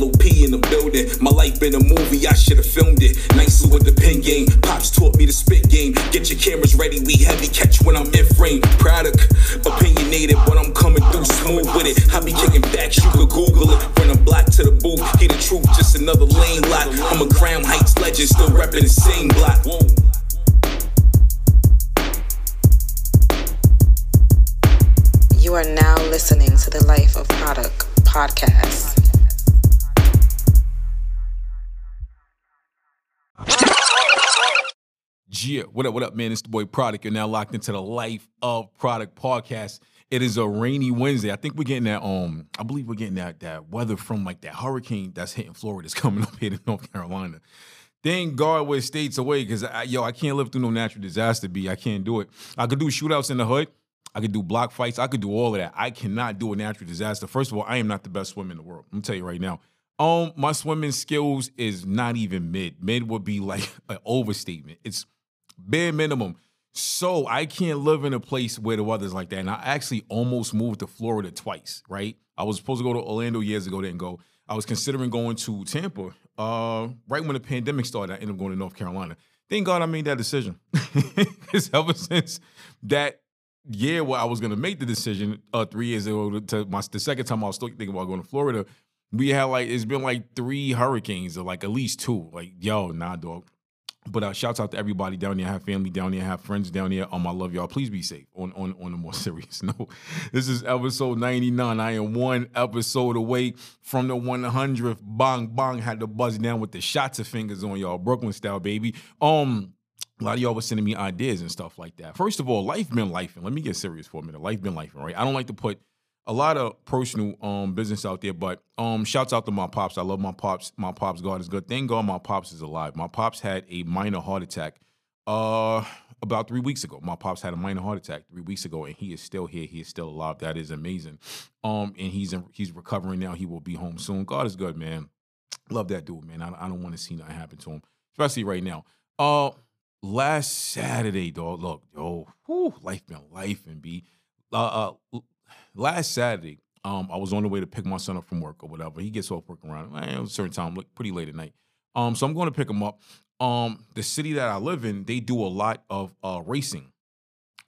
LOP in the building. My life been a movie, I should've filmed it. Nicely with the pen game. Pops taught me the spit game. Get your cameras ready, we heavy catch when I'm in frame. Produk, opinionated, but I'm coming through smooth with it. I be kicking backs, you could Google it. From the block to the booth, hear the truth, just another lane lock. I'm a Crown Heights legend, still repping the same block. You are now listening to the Life of Produk podcast. Yeah, what up, what up, man? It's the boy Produk. You're now locked into the Life of Produk podcast. It is a rainy Wednesday. I think we're getting that. Um, I believe we're getting that that weather from like that hurricane that's hitting Florida. It's coming up here in North Carolina. Thank God we're states away because yo, I can't live through no natural disaster. B, I can't do it. I could do shootouts in the hood. I could do block fights. I could do all of that. I cannot do a natural disaster. First of all, I am not the best swimmer in the world. I'm gonna tell you right now. Um, my swimming skills is not even mid. Mid would be like an overstatement. It's bare minimum. So I can't live in a place where the weather's like that. And I actually almost moved to Florida twice, right? I was supposed to go to Orlando years ago, didn't go. I was considering going to Tampa. Uh, right when the pandemic started, I ended up going to North Carolina. Thank God I made that decision. Because ever since that year where I was gonna make the decision, uh, three years ago to my the second time I was still thinking about going to Florida, we had like it's been like three hurricanes or like at least two. Like, yo, nah, dog. But uh, shouts out to everybody down there. I have family down there. I have friends down there. Um, I love y'all. Please be safe. On on on a more serious note, this is episode ninety nine. I am one episode away from the one hundredth. Bong bong had to buzz down with the shots of fingers on y'all, Brooklyn style, baby. Um. A lot of y'all were sending me ideas and stuff like that. First of all, life been life, and let me get serious for a minute. Life been life, right? I don't like to put a lot of personal um business out there, but um shouts out to my pops. I love my pops. My pops, God is good. Thank God my pops is alive. My pops had a minor heart attack uh about three weeks ago. My pops had a minor heart attack three weeks ago, and he is still here. He is still alive. That is amazing. Um, and he's in, he's recovering now. He will be home soon. God is good, man. Love that dude, man. I, I don't want to see nothing happen to him, especially right now. Uh, last Saturday, dog. Look, yo, whew, life been life and be. Uh, uh, last Saturday, um, I was on the way to pick my son up from work or whatever. He gets off work around eh, a certain time, like pretty late at night. Um, so I'm going to pick him up. Um, the city that I live in, they do a lot of uh racing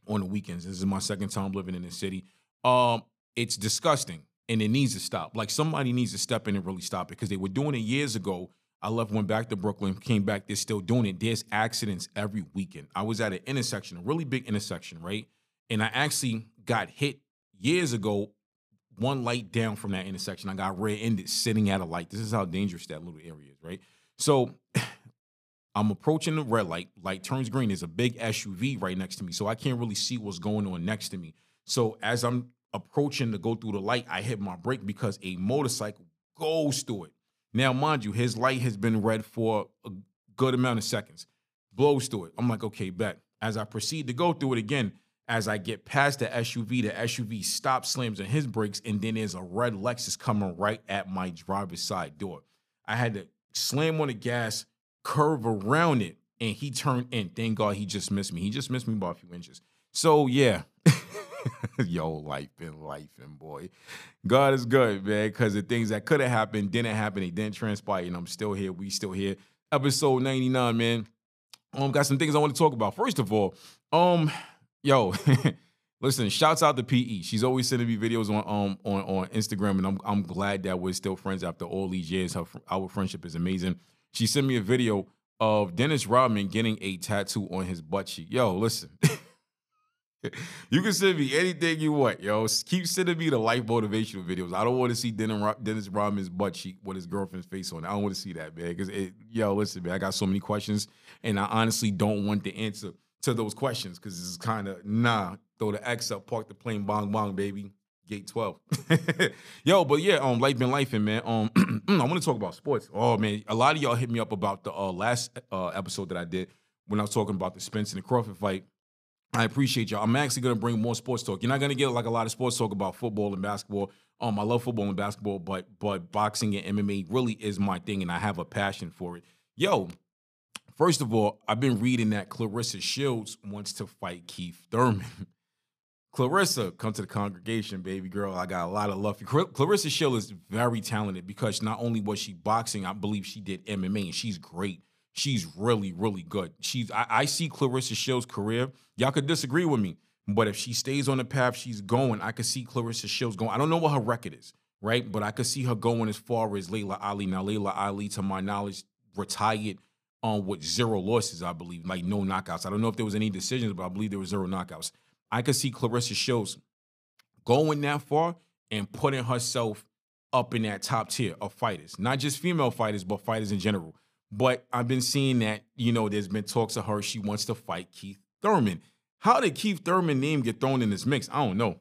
on the weekends. This is my second time living in the city. Um, it's disgusting and it needs to stop. Like somebody needs to step in and really stop it because they were doing it years ago. I left, went back to Brooklyn, came back. They're still doing it. There's accidents every weekend. I was at an intersection, a really big intersection, right? And I actually got hit years ago, one light down from that intersection. I got rear-ended sitting at a light. This is how dangerous that little area is, right? So I'm approaching the red light. Light turns green. There's a big SUV right next to me, so I can't really see what's going on next to me. So as I'm approaching to go through the light, I hit my brake because a motorcycle goes through it. Now, mind you, his light has been red for a good amount of seconds. Blows through it. I'm like, okay, bet. As I proceed to go through it again, as I get past the SUV, the SUV stops, slams on his brakes, and then there's a red Lexus coming right at my driver's side door. I had to slam on the gas, curve around it, and he turned in. Thank God he just missed me. He just missed me by a few inches. So yeah. Yo, life and life and boy. God is good, man. Cause the things that could have happened didn't happen. They didn't transpire. And I'm still here. We still here. Episode 99, man. Um, got some things I want to talk about. First of all, um, yo, listen, shouts out to PE. She's always sending me videos on um on, on Instagram, and I'm I'm glad that we're still friends after all these years. Her, our friendship is amazing. She sent me a video of Dennis Rodman getting a tattoo on his butt cheek. Yo, listen. you can send me anything you want, yo. Keep sending me the life motivational videos. I don't want to see Dennis Rodman's butt cheek with his girlfriend's face on. I don't want to see that, man. Because yo, listen, man, I got so many questions, and I honestly don't want the answer to those questions because it's kind of nah. Throw the X up, park the plane, bong bong, baby. Gate 12. Yo, but yeah, um, life been life, man. Um, I want to talk about sports. Oh man, a lot of y'all hit me up about the uh, last uh, episode that I did when I was talking about the Spence and the Crawford fight. I appreciate y'all. I'm actually gonna bring more sports talk. You're not gonna get like a lot of sports talk about football and basketball. Um, I love football and basketball, but but boxing and MMA really is my thing, and I have a passion for it. Yo, first of all, I've been reading that Claressa Shields wants to fight Keith Thurman. Claressa, come to the congregation, baby girl. I got a lot of love for you. Claressa Shield is very talented because not only was she boxing, I believe she did MMA, and she's great. She's really, really good. She's I, I see Claressa Shields' career. Y'all could disagree with me, but if she stays on the path she's going, I could see Claressa Shields going. I don't know what her record is, right? But I could see her going as far as Laila Ali. Now, Laila Ali, to my knowledge, retired on with zero losses, I believe, like no knockouts. I don't know if there was any decisions, but I believe there was zero knockouts. I could see Claressa Shields going that far and putting herself up in that top tier of fighters, not just female fighters, but fighters in general. But I've been seeing that, you know, there's been talks of her. She wants to fight Keith Thurman. How did Keith Thurman name get thrown in this mix? I don't know.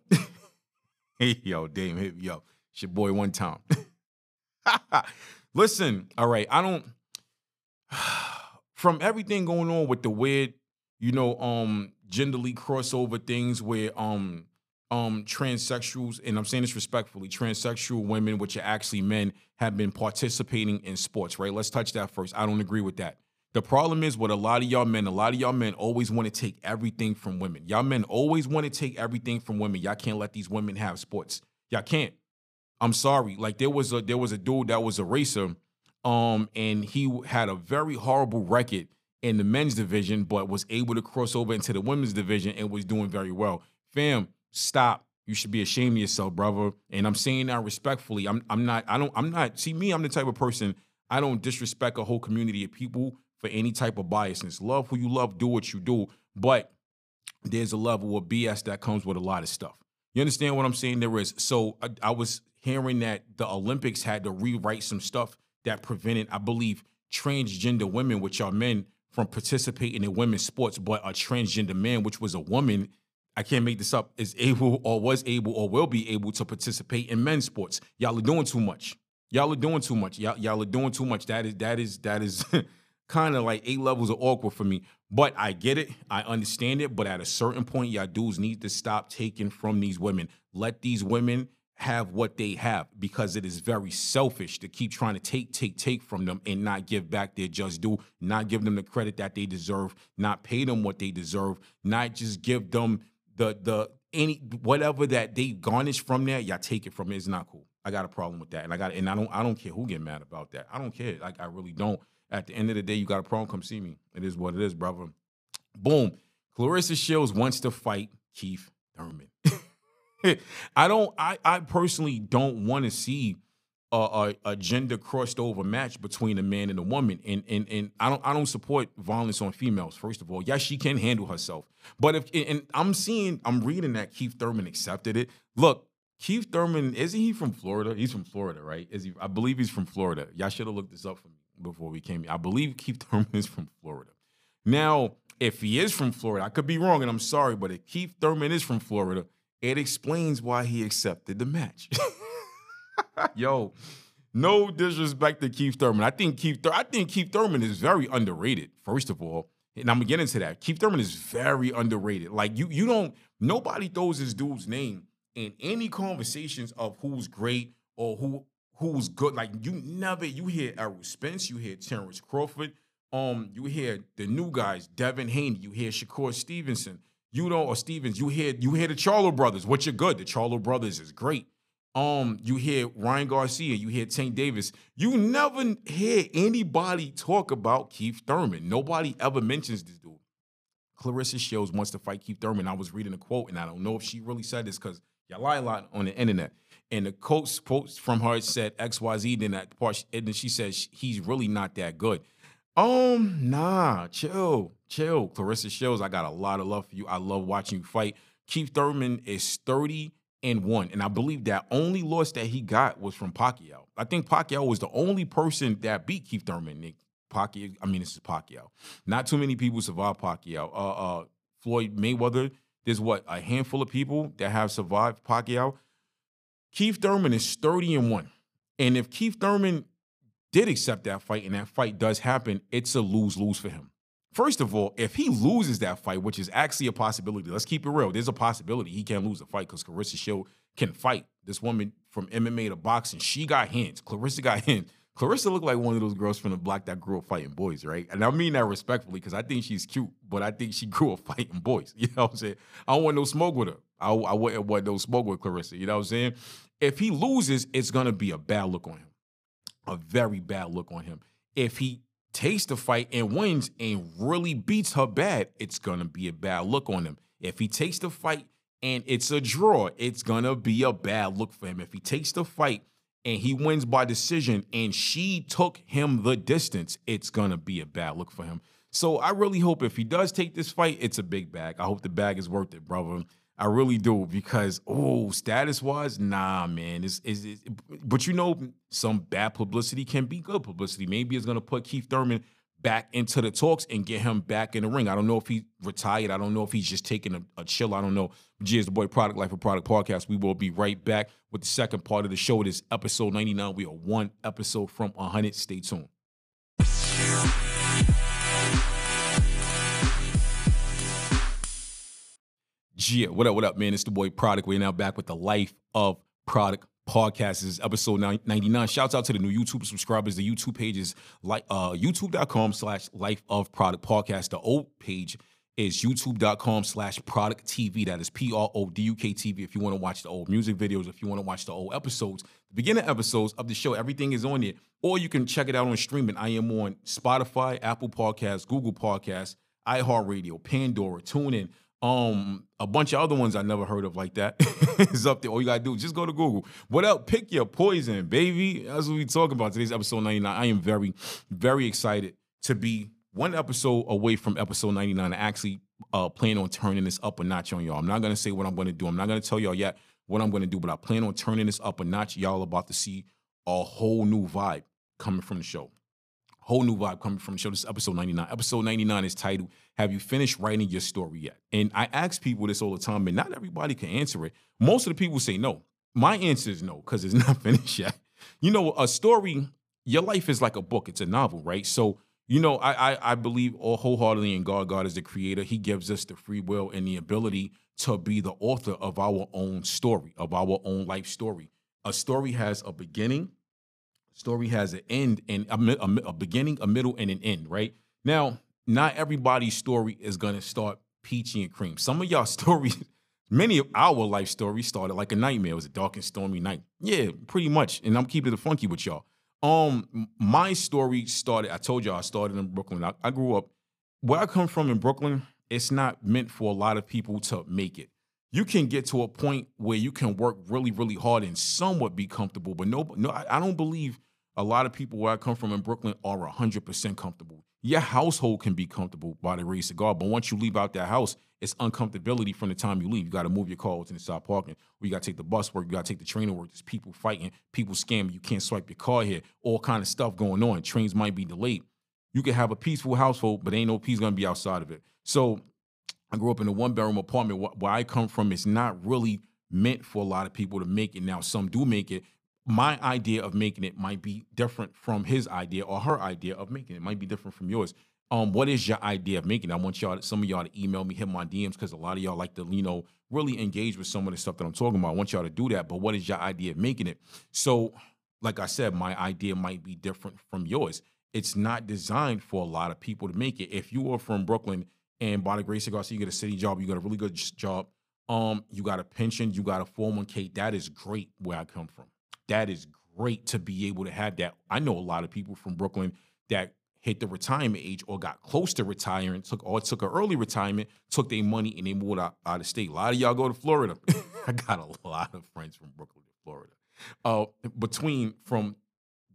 hey, yo, hey, yo, it's your boy one time. Listen, all right, I don't. From everything going on with the weird, you know, um, genderly crossover things where um um transsexuals and I'm saying this respectfully, transsexual women, which are actually men, have been participating in sports, right? Let's touch that first. I don't agree with that. The problem is with a lot of y'all men, a lot of y'all men always want to take everything from women. Y'all men always want to take everything from women. Y'all can't let these women have sports. Y'all can't. I'm sorry. Like there was a there was a dude that was a racer, um, and he had a very horrible record in the men's division, but was able to cross over into the women's division and was doing very well. Fam, stop. You should be ashamed of yourself, brother. And I'm saying that respectfully. I'm I'm not, I don't, I'm not, see me, I'm the type of person, I don't disrespect a whole community of people for any type of biasness. Love who you love, do what you do. But there's a level of BS that comes with a lot of stuff. You understand what I'm saying? There is. So I, I was hearing that the Olympics had to rewrite some stuff that prevented, I believe, transgender women, which are men, from participating in women's sports, but a transgender man, which was a woman, I can't make this up, is able or was able or will be able to participate in men's sports. Y'all are doing too much. Y'all are doing too much. Y'all, y'all are doing too much. That is that is that is kind of like eight levels of awkward for me. But I get it. I understand it. But at a certain point, y'all dudes need to stop taking from these women. Let these women have what they have because it is very selfish to keep trying to take, take, take from them and not give back their just due, not give them the credit that they deserve, not pay them what they deserve, not just give them the the any whatever that they garnish from there, y'all take it from it. It's not cool. I got a problem with that. And I got and I don't I don't care who get mad about that. I don't care. Like I really don't. At the end of the day, you got a problem, come see me. It is what it is, brother. Boom. Claressa Shields wants to fight Keith Thurman. I don't. I I personally don't want to see a, a, a, gender crossed over match between a man and a woman. And and and I don't I don't support violence on females. First of all, yes, she can handle herself. But if and I'm seeing I'm reading that Keith Thurman accepted it. Look, Keith Thurman isn't he from Florida? He's from Florida, right? Is he? I believe he's from Florida. Y'all should have looked this up for me before we came. I believe Keith Thurman is from Florida. Now, if he is from Florida, I could be wrong, and I'm sorry, but if Keith Thurman is from Florida it explains why he accepted the match. Yo, no disrespect to Keith Thurman. I think Keith Thur- I think Keith Thurman is very underrated, first of all. And I'm gonna get into that. Keith Thurman is very underrated. Like you, you don't nobody throws this dude's name in any conversations of who's great or who who's good. Like you never you hear Errol Spence, you hear Terrence Crawford, um, you hear the new guys, Devin Haney, you hear Shakur Stevenson you know, or Stevens, you hear you hear the Charlo brothers, which are good. The Charlo brothers is great. Um, you hear Ryan Garcia, you hear Tank Davis. You never hear anybody talk about Keith Thurman. Nobody ever mentions this dude. Claressa Shields wants to fight Keith Thurman. I was reading a quote, and I don't know if she really said this because y'all lie a lot on the internet. And the quote quotes from her said XYZ, then that part, and then she says he's really not that good. Um, nah, chill, chill. Claressa Shields, I got a lot of love for you. I love watching you fight. Keith Thurman is 30 and 1. And I believe that only loss that he got was from Pacquiao. I think Pacquiao was the only person that beat Keith Thurman. Nick Pacquiao, I mean, this is Pacquiao. Not too many people survived Pacquiao. Uh, uh, Floyd Mayweather, there's what, a handful of people that have survived Pacquiao. Keith Thurman is 30 and 1. And if Keith Thurman did accept that fight and that fight does happen, it's a lose lose for him. First of all, if he loses that fight, which is actually a possibility, let's keep it real. There's a possibility he can't lose the fight because Claressa Shield can fight. This woman from MMA to boxing, she got hands. Claressa got hands. Claressa looked like one of those girls from the block that grew up fighting boys, right? And I mean that respectfully because I think she's cute, but I think she grew up fighting boys. You know what I'm saying? I don't want no smoke with her. I, I wouldn't want no smoke with Claressa. You know what I'm saying? If he loses, it's gonna be a bad look on him, a very bad look on him. If he takes the fight and wins and really beats her bad, it's gonna be a bad look on him. If he takes the fight and it's a draw, it's gonna be a bad look for him. If he takes the fight and he wins by decision and she took him the distance, it's gonna be a bad look for him. So I really hope if he does take this fight, it's a big bag. I hope the bag is worth it, brother. I really do because oh, status wise, nah, man. It's, it's, but you know, some bad publicity can be good publicity. Maybe it's gonna put Keith Thurman back into the talks and get him back in the ring. I don't know if he retired. I don't know if he's just taking a, a chill. I don't know. G is the boy Produk life of Produk podcast. We will be right back with the second part of the show. It is episode 99. We are one episode from 100. Stay tuned. Yeah, what up, what up, man? It's the boy Produk. We're now back with the Life of Produk podcast. This is episode 99. Shouts out to the new YouTube subscribers. The YouTube page is like uh, youtube.com slash life of Produk podcast. The old page is youtube.com slash Produk TV. That is P R O D U K TV. If you want to watch the old music videos, if you want to watch the old episodes, the beginning episodes of the show, everything is on it. Or you can check it out on streaming. I am on Spotify, Apple Podcasts, Google Podcasts, iHeartRadio, Pandora, TuneIn, um, a bunch of other ones I never heard of like that is up there. All you gotta do is just go to Google. What else? Pick your poison, baby. That's what we talking about. Today's episode 99. I am very, very excited to be one episode away from episode 99. I actually uh plan on turning this up a notch on y'all. I'm not gonna say what I'm gonna do. I'm not gonna tell y'all yet what I'm gonna do, but I plan on turning this up a notch. Y'all about to see a whole new vibe coming from the show. Whole new vibe coming from the show. This is episode 99. Episode 99 is titled, Have You Finished Writing Your Story Yet? And I ask people this all the time, and not everybody can answer it. Most of the people say no. My answer is no, because it's not finished yet. You know, a story, your life is like a book, it's a novel, right? So, you know, I I, I believe all wholeheartedly in God. God is the creator. He gives us the free will and the ability to be the author of our own story, of our own life story. A story has a beginning, story has an end and a, a, a, beginning, a middle, and an end, right? Now, not everybody's story is gonna start peachy and cream. Some of y'all stories, many of our life stories started like a nightmare. It was a dark and stormy night. Yeah, pretty much. And I'm keeping it funky with y'all. Um, my story started, I told y'all I started in Brooklyn. I, I grew up where I come from in Brooklyn, it's not meant for a lot of people to make it you can get to a point where you can work really, really hard and somewhat be comfortable. But no, no, I don't believe a lot of people where I come from in Brooklyn are 100% comfortable. Your household can be comfortable by the of God, but once you leave out that house, it's uncomfortability from the time you leave. You got to move your car to the side parking, or you got to take the bus work, you got to take the train to work. There's people fighting, people scamming. You can't swipe your car here. All kind of stuff going on. Trains might be delayed. You can have a peaceful household, but ain't no peace gonna be outside of it. So I grew up in a one bedroom apartment. Where I come from, it's not really meant for a lot of people to make it. Now, some do make it. My idea of making it might be different from his idea or her idea of making it. it might be different from yours. Um, what is your idea of making it? I want y'all, some of y'all to email me, hit my DMs, because a lot of y'all like to, you know, really engage with some of the stuff that I'm talking about. I want y'all to do that. But what is your idea of making it? So, like I said, my idea might be different from yours. It's not designed for a lot of people to make it. If you are from Brooklyn and by the grace of God, so you get a city job, you got a really good job. Um, you got a pension, you got a 401k. That is great where I come from. That is great to be able to have that. I know a lot of people from Brooklyn that hit the retirement age or got close to retiring, took or took an early retirement, took their money and they moved out, out of state. A lot of y'all go to Florida. I got a lot of friends from Brooklyn to Florida. Uh, between from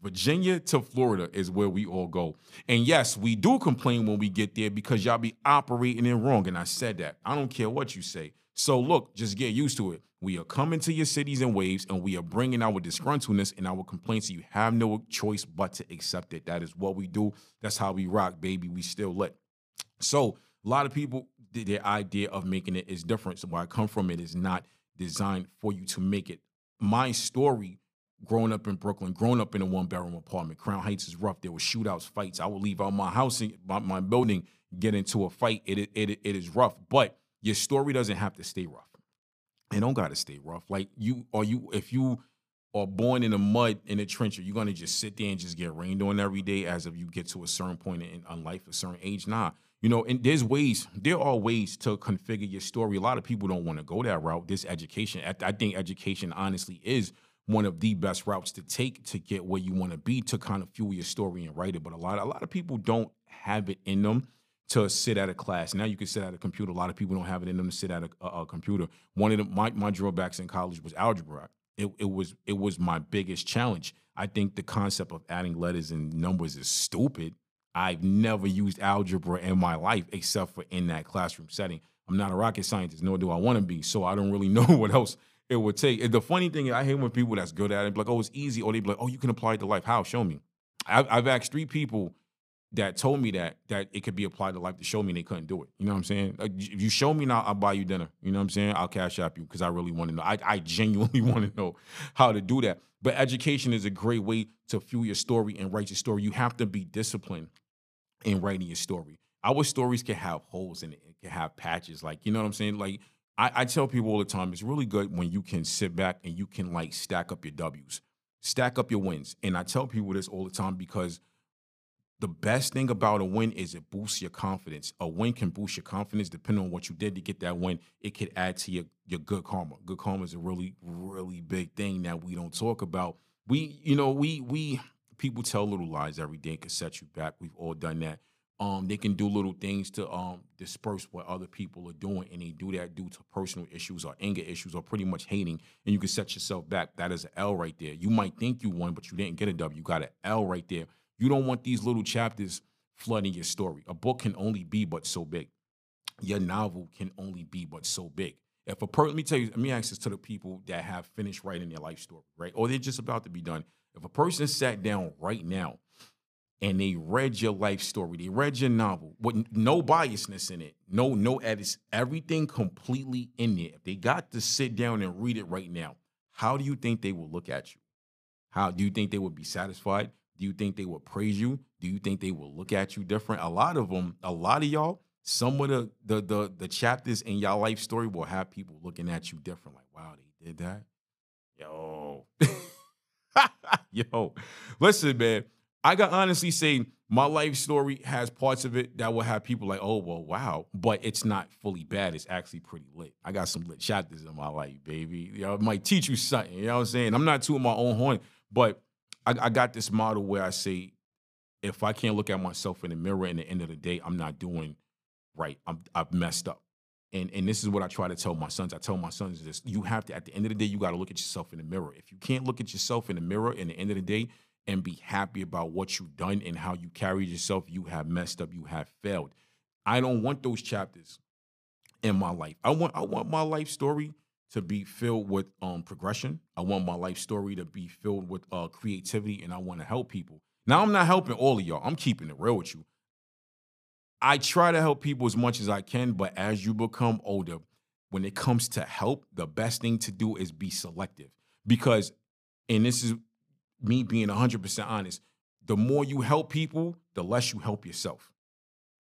Virginia to Florida is where we all go. And yes, we do complain when we get there because y'all be operating it wrong. And I said that. I don't care what you say. So look, just get used to it. We are coming to your cities in waves and we are bringing our disgruntledness and our complaints. You have no choice but to accept it. That is what we do. That's how we rock, baby. We still lit. So a lot of people, their idea of making it is different. So where I come from, it is not designed for you to make it. My story growing up in Brooklyn, growing up in a one bedroom apartment. Crown Heights is rough. There were shootouts, fights. I would leave out my house, my, my building, get into a fight. It, it, it, it is rough, but your story doesn't have to stay rough. It don't got to stay rough. Like you, or you, if you are born in the mud in the trench, are you gonna just sit there and just get rained on every day as if you get to a certain point in, in life, a certain age? Nah. You know, and there's ways, there are ways to configure your story. A lot of people don't want to go that route. This education, I think education honestly is one of the best routes to take to get where you want to be to kind of fuel your story and write it. But a lot, a lot of people don't have it in them to sit at a class. Now you can sit at a computer. A lot of people don't have it in them to sit at a, a, a computer. One of the, my, my drawbacks in college was algebra. It, it was it was my biggest challenge. I think the concept of adding letters and numbers is stupid. I've never used algebra in my life except for in that classroom setting. I'm not a rocket scientist, nor do I want to be. So I don't really know what else it would take. The funny thing, is, I hate when people that's good at it, like, oh, it's easy. Or they be like, oh, you can apply it to life. How? Show me. I've, I've asked three people that told me that that it could be applied to life to show me they couldn't do it. You know what I'm saying? Like, if you show me now, I'll buy you dinner. You know what I'm saying? I'll cash app you because I really want to know. I, I genuinely want to know how to do that. But education is a great way to fuel your story and write your story. You have to be disciplined in writing your story. Our stories can have holes in it. It can have patches. Like, you know what I'm saying? Like, I, I tell people all the time, it's really good when you can sit back and you can like stack up your W's, stack up your wins. And I tell people this all the time because the best thing about a win is it boosts your confidence. A win can boost your confidence depending on what you did to get that win. It could add to your, your good karma. Good karma is a really, really big thing that we don't talk about. We, you know, we we people tell little lies every day can set you back. We've all done that. Um, they can do little things to um disperse what other people are doing, and they do that due to personal issues or anger issues or pretty much hating, and you can set yourself back. That is an L right there. You might think you won, but you didn't get a W. You got an L right there. You don't want these little chapters flooding your story. A book can only be but so big. Your novel can only be but so big. If a person, let me tell you, let me ask this to the people that have finished writing their life story, right? Or they're just about to be done. If a person sat down right now and they read your life story, they read your novel with no biasness in it, no no edits, everything completely in there. If they got to sit down and read it right now, how do you think they will look at you? How do you think they would be satisfied? Do you think they will praise you? Do you think they will look at you different? A lot of them, a lot of y'all, some of the the the, the chapters in y'all life story will have people looking at you different. Like, wow, they did that. Yo, yo, listen, man. I got honestly say my life story has parts of it that will have people like, oh, well, wow, but it's not fully bad. It's actually pretty lit. I got some lit chapters in my life, baby. You know, it might teach you something. You know what I'm saying? I'm not tooting my own horn, but I, I got this model where I say, if I can't look at myself in the mirror in the end of the day, I'm not doing right. I'm, I've messed up. And, and this is what I try to tell my sons. I tell my sons this: you have to, at the end of the day, you got to look at yourself in the mirror. If you can't look at yourself in the mirror in the end of the day, and be happy about what you've done and how you carried yourself, you have messed up, you have failed. I don't want those chapters in my life. I want I want my life story to be filled with um progression. I want my life story to be filled with uh creativity and I want to help people. Now I'm not helping all of y'all. I'm keeping it real with you. I try to help people as much as I can, but as you become older, when it comes to help, the best thing to do is be selective. Because and this is me being 100% honest, the more you help people, the less you help yourself.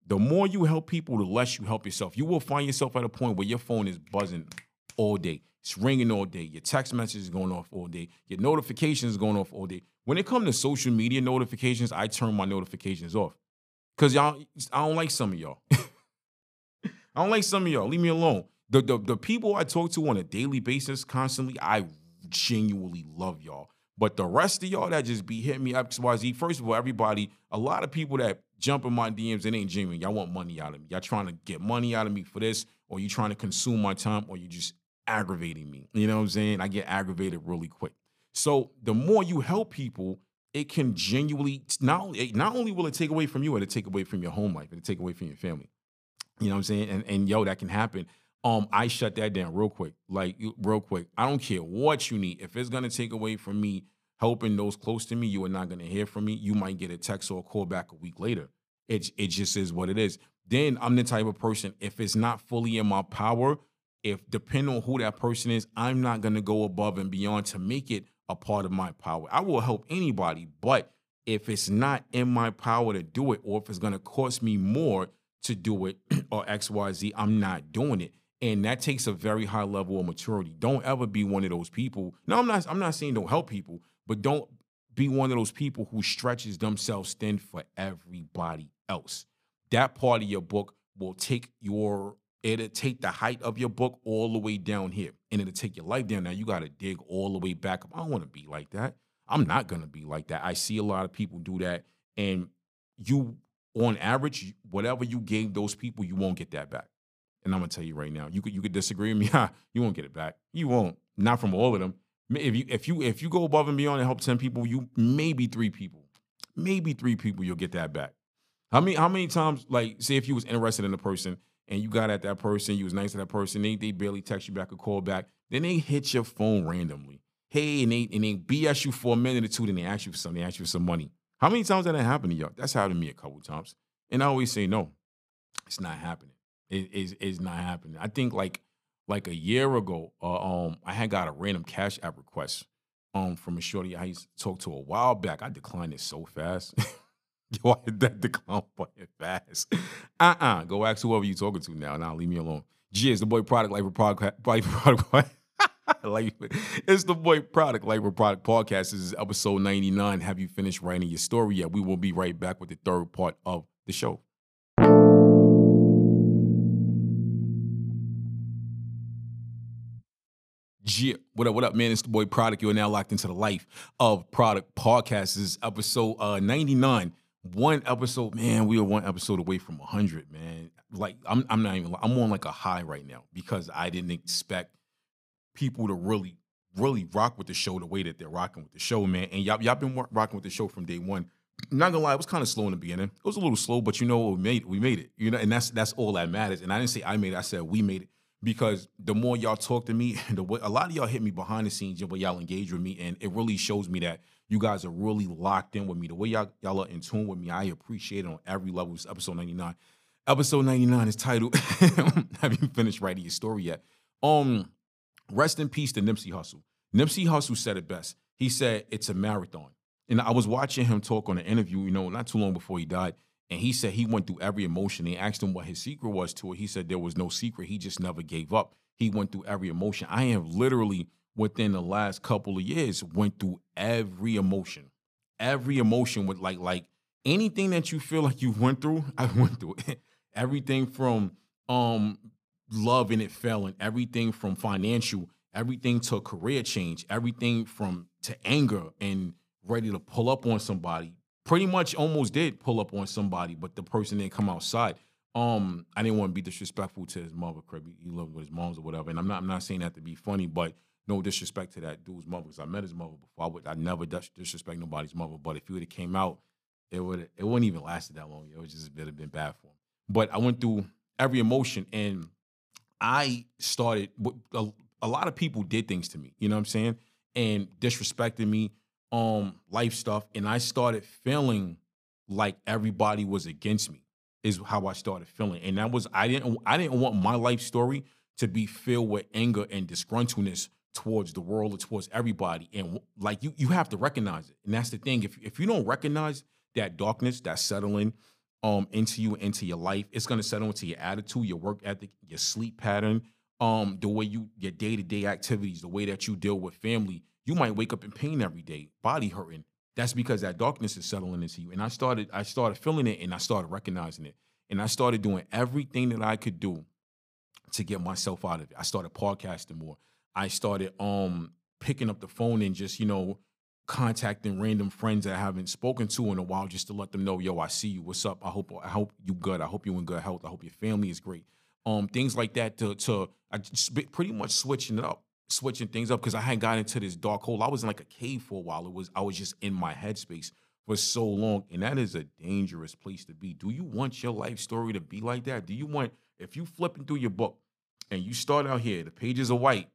The more you help people, the less you help yourself. You will find yourself at a point where your phone is buzzing all day. It's ringing all day. Your text message is going off all day. Your notifications going off all day. When it comes to social media notifications, I turn my notifications off. Cause y'all, I don't like some of y'all. I don't like some of y'all. Leave me alone. The, the the people I talk to on a daily basis constantly, I genuinely love y'all. But the rest of y'all that just be hitting me up XYZ, first of all, everybody, a lot of people that jump in my DMs, it ain't genuine. Y'all want money out of me. Y'all trying to get money out of me for this, or you trying to consume my time, or you just aggravating me. You know what I'm saying? I get aggravated really quick. So the more you help people, it can genuinely not only not only will it take away from you, it'll take away from your home life, it'll take away from your family. You know what I'm saying? And and yo, that can happen um, I shut that down real quick. Like real quick. I don't care what you need. If it's gonna take away from me helping those close to me, you are not gonna hear from me. You might get a text or a call back a week later. It it just is what it is. Then I'm the type of person. If it's not fully in my power, if depending on who that person is, I'm not gonna go above and beyond to make it a part of my power. I will help anybody, but if it's not in my power to do it, or if it's gonna cost me more to do it, or X Y Z, I'm not doing it And that takes a very high level of maturity. Don't ever be one of those people. No, I'm not, I'm not saying don't help people, but don't be one of those people who stretches themselves thin for everybody else. That part of your book will take your it'll take the height of your book all the way down here and it'll take your life down. Now you got to dig all the way back up. I don't want to be like that. I'm not to be like that. I see a lot of people do that and you on average whatever you gave those people you won't get that back. And i'm to tell you right now you could you could disagree with me you won't get it back. You won't. Not from all of them. If you if you if you go above and beyond and help 10 people you maybe three people maybe three people you'll get that back. How many how many times like say if you was interested in a person and you got at that person, you was nice to that person, they they barely text you back or call back, then they hit your phone randomly. Hey, and they and they BS you for a minute or two, then they ask you for something, they ask you for some money. How many times that happened to y'all? That's happened to me a couple times. And I always say, no, it's not happening. It is it's not happening. I think like like a year ago, uh, um, I had got a random cash app request um from a shorty I used to talk to a while back. I declined it so fast. Yo, that decline button fast. Uh-uh. Go ask whoever you talking to now. Now leave me alone. Jizz, the boy Produk life Produk life Produk. like it's the boy Produk life Produk podcast. This is episode 99. Have you finished writing your story yet? We will be right back with the third part of the show. Yeah, what up, what up, man? It's the boy Produk. You are now locked into the life of Produk Podcast. This is episode uh, 99 one episode, man, we are one episode away from 100, man. Like I'm I'm not even I'm on like a high right now because I didn't expect people to really really rock with the show the way that they're rocking with the show, man. And y'all y'all been rocking with the show from day one. not gonna lie, it was kind of slow in the beginning. It was a little slow, but you know what we made. We made it. You know, and that's that's all that matters. And I didn't say I made it. I said we made it because the more y'all talk to me, the way a lot of y'all hit me behind the scenes, but y'all engage with me, and it really shows me that you guys are really locked in with me. The way y'all y'all are in tune with me, I appreciate it on every level. It's episode 99. Episode 99 is titled Have you finished writing your story yet? Um, rest in peace to Nipsey Hussle. Nipsey Hussle said it best. He said it's a marathon. And I was watching him talk on an interview, you know, not too long before he died. And he said he went through every emotion. They asked him what his secret was to it. He said there was no secret. He just never gave up. He went through every emotion. I have literally within the last couple of years went through every emotion. Every emotion with like like anything that you feel like you went through, I went through everything from um love and it failing, everything from financial, everything to career change, everything from to anger and ready to pull up on somebody. Pretty much almost did pull up on somebody, but the person didn't come outside. Um, I didn't want to be disrespectful to his mother, Crib. He lived with his moms or whatever. And I'm not I'm not saying that to be funny, but no disrespect to that dude's mother because I met his mother before. I would I never disrespect nobody's mother, but if he would have came out, it would it wouldn't even lasted that long. It would just have been bad for him. But I went through every emotion, and I started. A, a lot of people did things to me. You know what I'm saying? And disrespected me, um, life stuff, and I started feeling like everybody was against me. Is how I started feeling, and that was I didn't I didn't want my life story to be filled with anger and disgruntledness towards the world or towards everybody. And like you, you have to recognize it. And that's the thing. If if you don't recognize that darkness that's settling um into you into your life, it's gonna settle into your attitude, your work ethic, your sleep pattern, um, the way you your day-to-day activities, the way that you deal with family. You might wake up in pain every day, body hurting. That's because that darkness is settling into you. And I started, I started feeling it and I started recognizing it. And I started doing everything that I could do to get myself out of it. I started podcasting more. I started um picking up the phone and just, you know, contacting random friends that I haven't spoken to in a while just to let them know, yo, I see you. What's up? I hope I hope you good. I hope you in good health. I hope your family is great. Um, things like that to to I pretty much switching it up, switching things up because I had got into this dark hole. I was in like a cave for a while. It was I was just in my headspace for so long, and that is a dangerous place to be. Do you want your life story to be like that? Do you want if you flipping through your book and you start out here, the pages are white,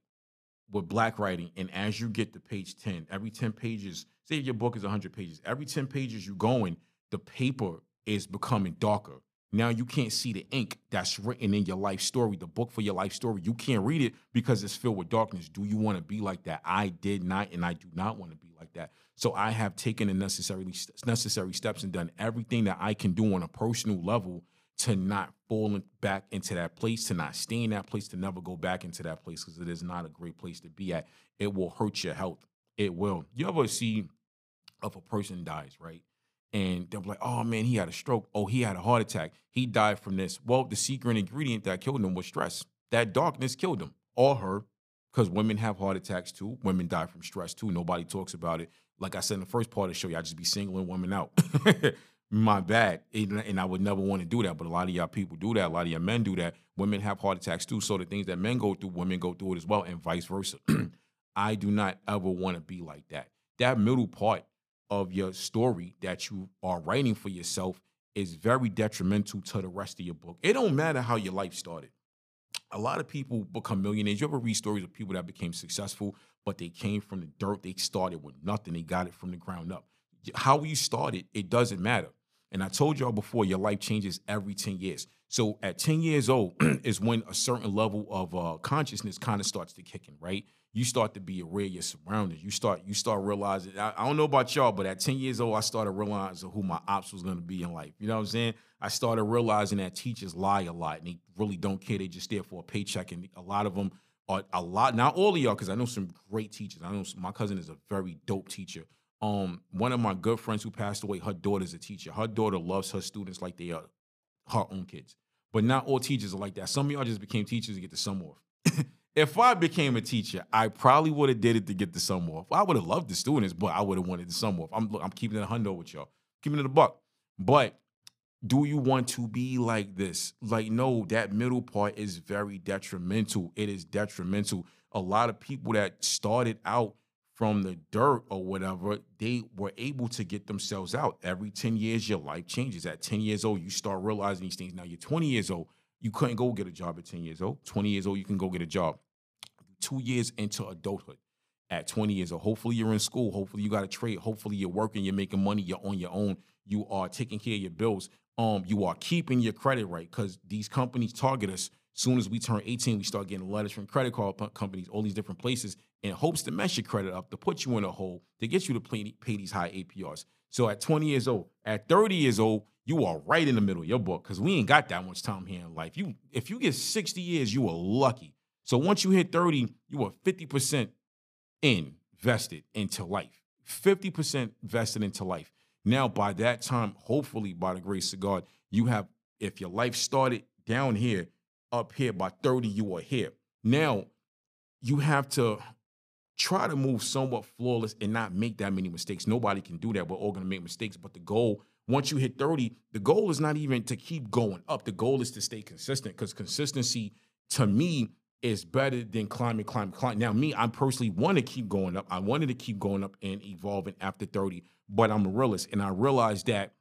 with black writing, and as you get to page 10, every 10 pages, say your book is 100 pages, every 10 pages you're going, the paper is becoming darker. Now you can't see the ink that's written in your life story, the book for your life story. You can't read it because it's filled with darkness. Do you want to be like that? I did not, and I do not want to be like that. So I have taken the necessary necessary steps and done everything that I can do on a personal level to not fall back into that place, to not stay in that place, to never go back into that place because it is not a great place to be at. It will hurt your health. It will. You ever see if a person dies, right? And they're like, oh man, he had a stroke. Oh, he had a heart attack. He died from this. Well, the secret ingredient that killed him was stress. That darkness killed him or her because women have heart attacks too. Women die from stress too. Nobody talks about it. Like I said in the first part of the show, y'all just be singling women out. My bad. And I would never want to do that. But a lot of y'all people do that. A lot of y'all men do that. Women have heart attacks too. So the things that men go through, women go through it as well, and vice versa. I do not ever want to be like that. That middle part of your story that you are writing for yourself is very detrimental to the rest of your book. It don't matter how your life started. A lot of people become millionaires. You ever read stories of people that became successful, but they came from the dirt. They started with nothing. They got it from the ground up. How you started, it doesn't matter. And I told y'all before, your life changes every 10 years. So at 10 years old is when a certain level of uh, consciousness kind of starts to kick in, right? You start to be aware of your surroundings. You start you start realizing. I, I, don't know about y'all, but at 10 years old, I started realizing who my ops was gonna be in life. You know what I'm saying? I started realizing that teachers lie a lot and they really don't care. They just there for a paycheck. And a lot of them are a lot, not all of y'all, because I know some great teachers. I know some, my cousin is a very dope teacher um, one of my good friends who passed away, her daughter's a teacher. Her daughter loves her students like they are her own kids. But not all teachers are like that. Some of y'all just became teachers to get the sum off. if I became a teacher, I probably would have did it to get the sum off. I would have loved the students, but I would have wanted the sum off. I'm I'm keeping it a hundo with y'all, keeping it a buck. But do you want to be like this? Like, no, that middle part is very detrimental. It is detrimental. A lot of people that started out from the dirt or whatever, they were able to get themselves out. Every 10 years, your life changes. At 10 years old, you start realizing these things. Now you're 20 years old. You couldn't go get a job at 10 years old. 20 years old, you can go get a job. Two years into adulthood. At 20 years old, hopefully you're in school. Hopefully you got a trade. Hopefully you're working. You're making money. You're on your own. You are taking care of your bills. Um, you are keeping your credit right because these companies target us Soon as we turn 18, we start getting letters from credit card companies, all these different places, in hopes to mess your credit up, to put you in a hole, to get you to pay, pay these high APRs. So at 20 years old, at 30 years old, you are right in the middle of your book because we ain't got that much time here in life. You, if you get 60 years, you are lucky. So once you hit 30, you are 50% invested into life. 50% vested into life. Now, by that time, hopefully, by the grace of God, you have, if your life started down here, up here by 30 you are here. Now you have to try to move somewhat flawless and not make that many mistakes. Nobody can do that. We're all going to make mistakes but the goal once you hit 30 the goal is not even to keep going up. The goal is to stay consistent because consistency to me is better than climbing climbing climbing. Now me i personally want to keep going up. I wanted to keep going up and evolving after 30 but i'm a realist and i realized that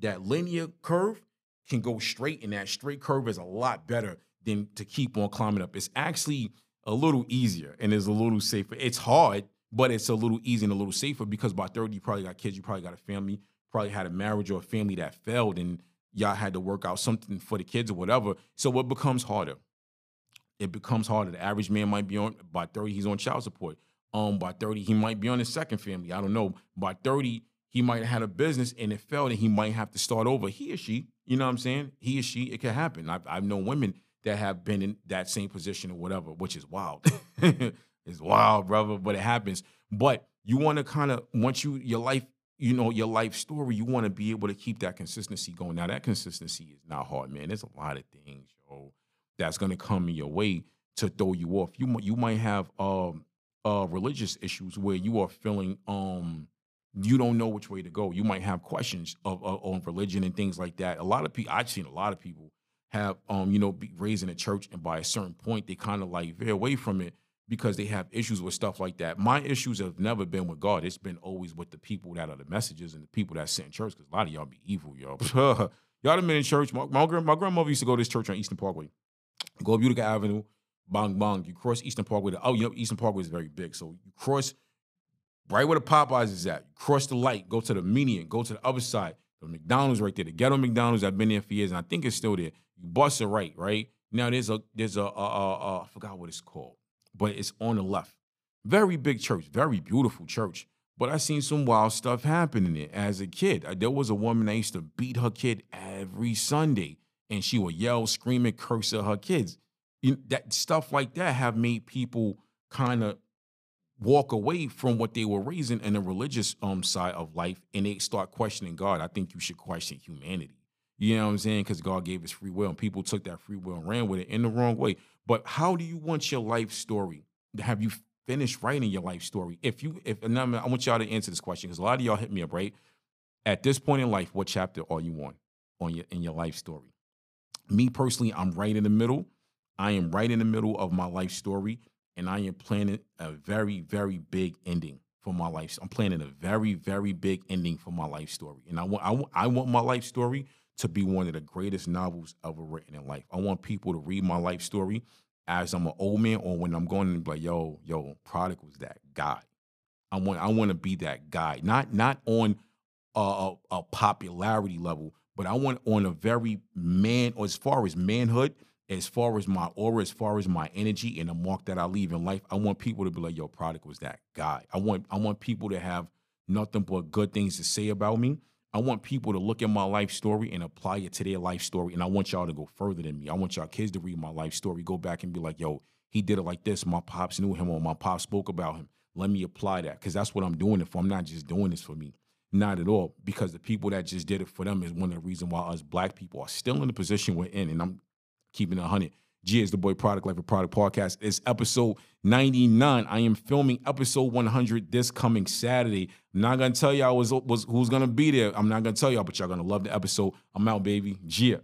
that linear curve can go straight, and that straight curve is a lot better than to keep on climbing up. It's actually a little easier and it's a little safer. It's hard, but it's a little easier and a little safer because by 30, you probably got kids, you probably got a family, probably had a marriage or a family that failed, and y'all had to work out something for the kids or whatever. So what becomes harder? It becomes harder. The average man might be on by 30, he's on child support. Um, by 30, he might be on his second family. I don't know. By 30, he might have had a business and it failed and he might have to start over. He or she, you know what I'm saying? He or she, it could happen. I've, I've known women that have been in that same position or whatever, which is wild. it's wild, brother, but it happens. But you want to kind of, once you, your life, you know, your life story, you want to be able to keep that consistency going. Now, that consistency is not hard, man. There's a lot of things, yo, that's going to come in your way to throw you off. You, you might have um, uh, religious issues where you are feeling, um, you don't know which way to go. You might have questions of, of on religion and things like that. A lot of people, I've seen a lot of people have, um, you know, be raised in a church, and by a certain point, they kind of like veer away from it because they have issues with stuff like that. My issues have never been with God. It's been always with the people that are the messages and the people that sit in church. Because a lot of y'all be evil, y'all. y'all have been in church. My, my, my grandmother used to go to this church on Eastern Parkway. Go up Utica Avenue, bang bang. You cross Eastern Parkway. oh, you know, Eastern Parkway is very big, so you cross right where the Popeyes is at. Cross the light, go to the median, go to the other side. The McDonald's right there, the ghetto McDonald's. I've been there for years, and I think it's still there. You bust it right, right now. There's a there's a, a, a, a I forgot what it's called, but it's on the left. Very big church, very beautiful church. But I seen some wild stuff happening there as a kid. Uh, there was a woman that used to beat her kid every Sunday. and she would yell, scream, and curse at her kids. You, that stuff like that have made people kind of walk away from what they were raising in the religious um side of life and they start questioning God. I think you should question humanity. You know what I'm saying? Because God gave us free will, and people took that free will and ran with it in the wrong way. But how do you want your life story? Have you finished writing your life story? If you, if and I'm- I want y'all to answer this question because a lot of y'all hit me up, right? At this point in life, what chapter are you on on your in your life story? Me personally, I'm right in the middle. I am right in the middle of my life story, and I am planning a very, very big ending for my life. I'm planning a very, very big ending for my life story, and I want, I want, I want my life story to be one of the greatest novels ever written in life. I want people to read my life story as I'm an old man, or when I'm going to be like, yo, yo, Produk was that guy. I want, I want to be that guy, not, not on a, a popularity level, but I want on a very man, or as far as manhood, as far as my aura, as far as my energy and the mark that I leave in life, I want people to be like, yo, Produk was that guy. I want I want people to have nothing but good things to say about me. I want people to look at my life story and apply it to their life story. And I want y'all to go further than me. I want y'all kids to read my life story, go back and be like, yo, he did it like this. My pops knew him or my pops spoke about him. Let me apply that. Cause that's what I'm doing it for. I'm not just doing this for me. Not at all. Because the people that just did it for them is one of the reasons why us black people are still in the position we're in. And I'm keeping it 100. G is the boy Produk life of Produk podcast. It's episode 99. I am filming episode 100 this coming Saturday. I'm not gonna tell y'all was, was who's gonna be there. I'm not gonna tell y'all, but y'all gonna love the episode. I'm out, baby. Gia.